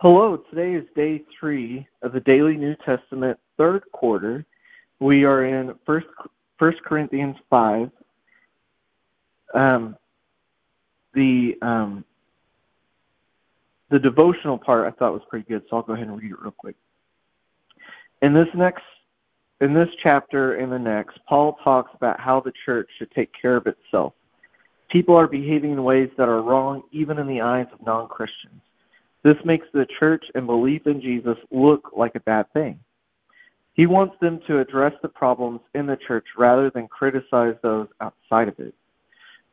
Hello, today is day three of the Daily New Testament third quarter. We are in First, First Corinthians 5. Um, the um, the devotional part I thought was pretty good, so I'll go ahead and read it real quick. In this next in this chapter and the next, Paul talks about how the church should take care of itself. People are behaving in ways that are wrong even in the eyes of non Christians. This makes the church and belief in Jesus look like a bad thing. He wants them to address the problems in the church rather than criticize those outside of it.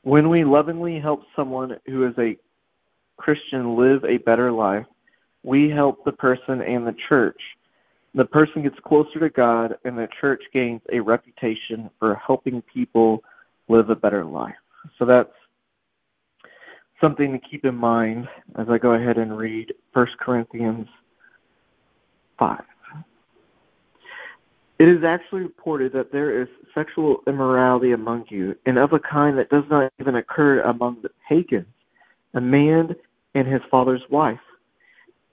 When we lovingly help someone who is a Christian live a better life, we help the person and the church. The person gets closer to God, and the church gains a reputation for helping people live a better life. So that's something to keep in mind as I go ahead and read 1 Corinthians 5. It is actually reported that there is sexual immorality among you, and of a kind that does not even occur among the pagans, a man and his father's wife.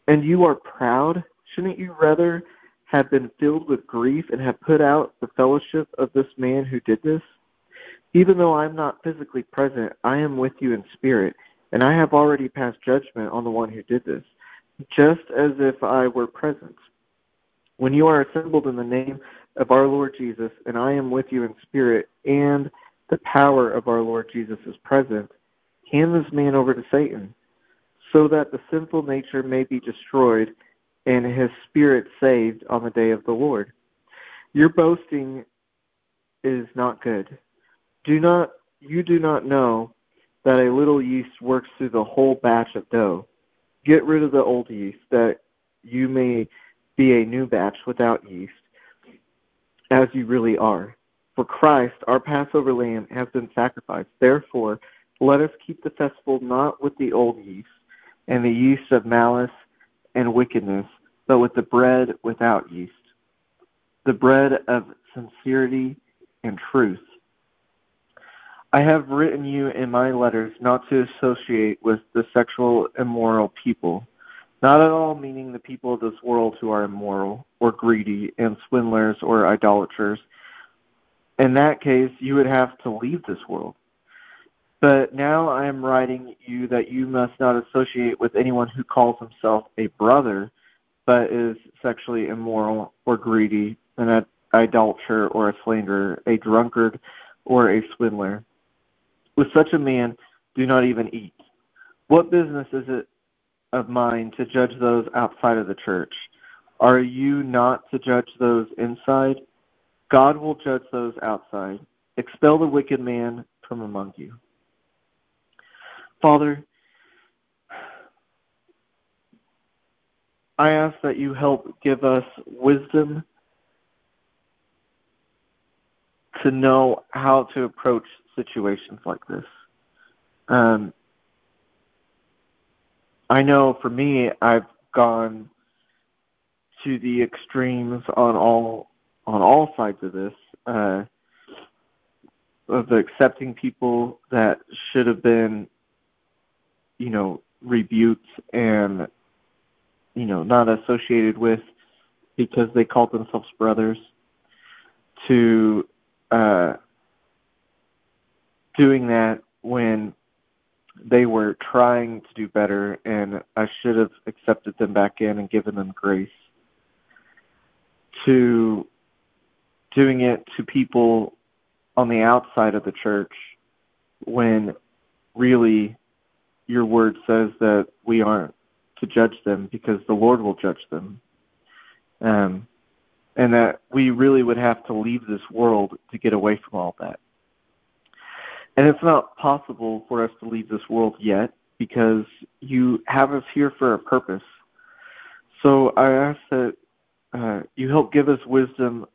And you are proud? Shouldn't you rather have been filled with grief and have put out the fellowship of this man who did this? Even though I am not physically present, I am with you in spirit, and I have already passed judgment on the one who did this, just as if I were present. When you are assembled in the name of our Lord Jesus, and I am with you in spirit, and the power of our Lord Jesus is present, hand this man over to Satan, so that the sinful nature may be destroyed and his spirit saved on the day of the Lord. Your boasting is not good. Do not you do not know that a little yeast works through the whole batch of dough? Get rid of the old yeast, that you may be a new batch without yeast, as you really are. For Christ, our Passover lamb, has been sacrificed. Therefore, let us keep the festival not with the old yeast, and the yeast of malice and wickedness, but with the bread without yeast, the bread of sincerity and truth. I have written you in my letters not to associate with the sexual immoral people, not at all meaning the people of this world who are immoral or greedy and swindlers or idolaters. In that case, you would have to leave this world. But now I am writing you that you must not associate with anyone who calls himself a brother, but is sexually immoral or greedy, an idolater or a slanderer, a drunkard or a swindler with such a man, do not even eat. What business is it of mine to judge those outside of the church? Are you not to judge those inside? God will judge those outside. Expel the wicked man from among you. Father, I ask that you help give us wisdom to know how to approach situations like this. Um, I know for me, I've gone to the extremes on all on all sides of this uh, of accepting people that should have been, you know, rebuked and you know not associated with because they called themselves brothers to uh, doing that when they were trying to do better and I should have accepted them back in and given them grace to doing it to people on the outside of the church when really your word says that we aren't to judge them because the Lord will judge them. Um, and that we really would have to leave this world to get away from all that. And it's not possible for us to leave this world yet because you have us here for a purpose. So I ask that uh, you help give us wisdom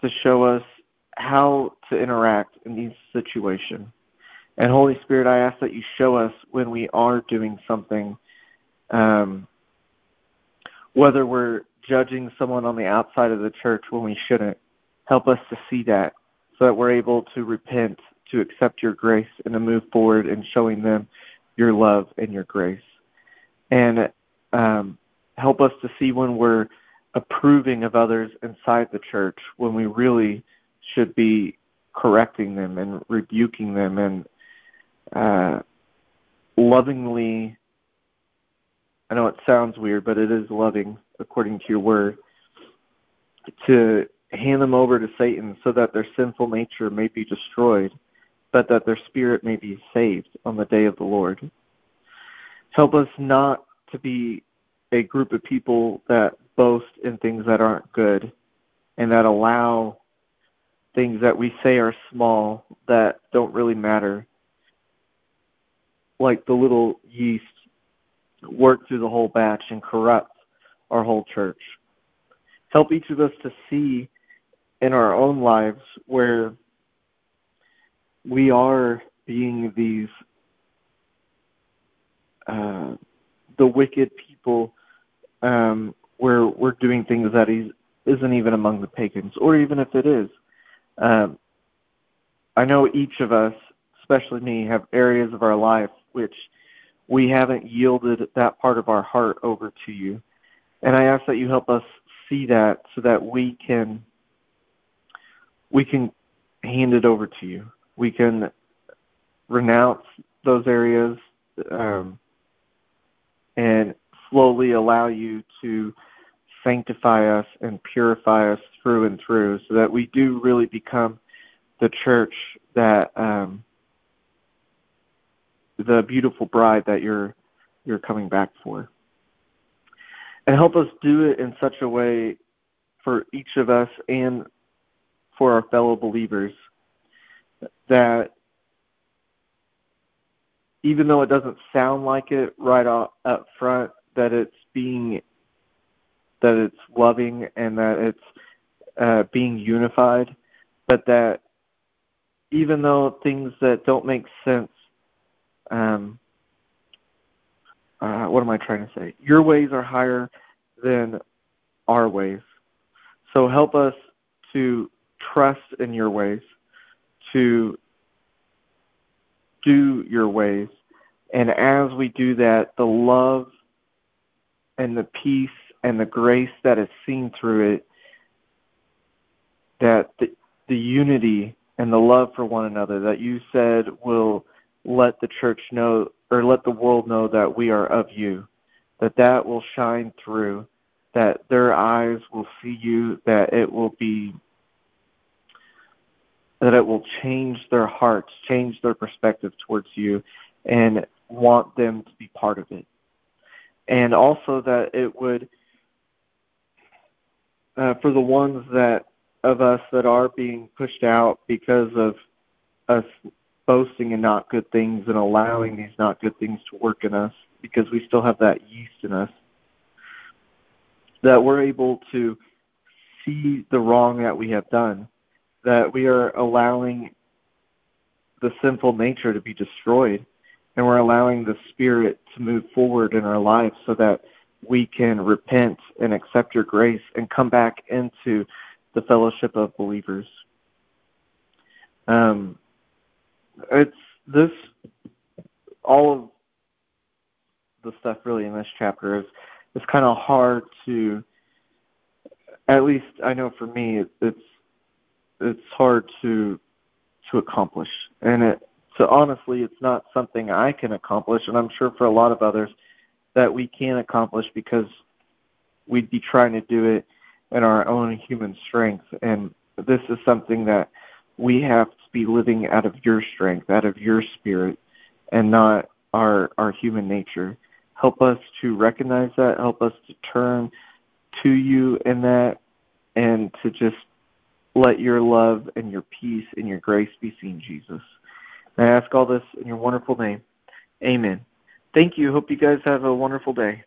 to show us how to interact in these situations. And Holy Spirit, I ask that you show us when we are doing something, um, whether we're judging someone on the outside of the church when we shouldn't. Help us to see that so that we're able to repent to accept your grace and to move forward in showing them your love and your grace. And um, help us to see when we're approving of others inside the church when we really should be correcting them and rebuking them and uh, lovingly. I know it sounds weird, but it is loving according to your word to hand them over to Satan so that their sinful nature may be destroyed, but that their spirit may be saved on the day of the Lord. Help us not to be a group of people that boast in things that aren't good and that allow things that we say are small that don't really matter, like the little yeast, work through the whole batch and corrupt our whole church. Help each of us to see in our own lives where we are being these uh, the wicked people um, where we're doing things that is, isn't even among the pagans, or even if it is. Um, I know each of us, especially me, have areas of our life which we haven't yielded that part of our heart over to you. And I ask that you help us see that so that we can we can hand it over to you. We can renounce those areas um, and slowly allow you to sanctify us and purify us through and through so that we do really become the church that um, the beautiful bride that you're you're coming back for and help us do it in such a way for each of us and for our fellow believers that even though it doesn't sound like it right up front that it's being that it's loving and that it's uh, being unified, but that even though things that don't make sense, um, uh, what am I trying to say? Your ways are higher than our ways. So help us to trust in your ways, to do your ways. And as we do that, the love and the peace and the grace that is seen through it, that the, the unity and the love for one another that you said will let the church know or let the world know that we are of you, that that will shine through, that their eyes will see you, that it will be that it will change their hearts, change their perspective towards you, and want them to be part of it. And also that it would uh, for the ones that of us that are being pushed out because of us boasting in not good things and allowing these not good things to work in us because we still have that yeast in us that we're able to see the wrong that we have done that we are allowing the sinful nature to be destroyed and we're allowing the spirit to move forward in our lives so that we can repent and accept your grace and come back into the fellowship of believers. Um, it's this all of the stuff really in this chapter is it's kind of hard to at least I know for me it's it's hard to to accomplish and it so honestly it's not something I can accomplish and I'm sure for a lot of others that we can accomplish because we'd be trying to do it in our own human strength. And this is something that we have be living out of your strength, out of your spirit, and not our our human nature. Help us to recognize that. Help us to turn to you in that, and to just let your love and your peace and your grace be seen, Jesus. And I ask all this in your wonderful name. Amen. Thank you. Hope you guys have a wonderful day.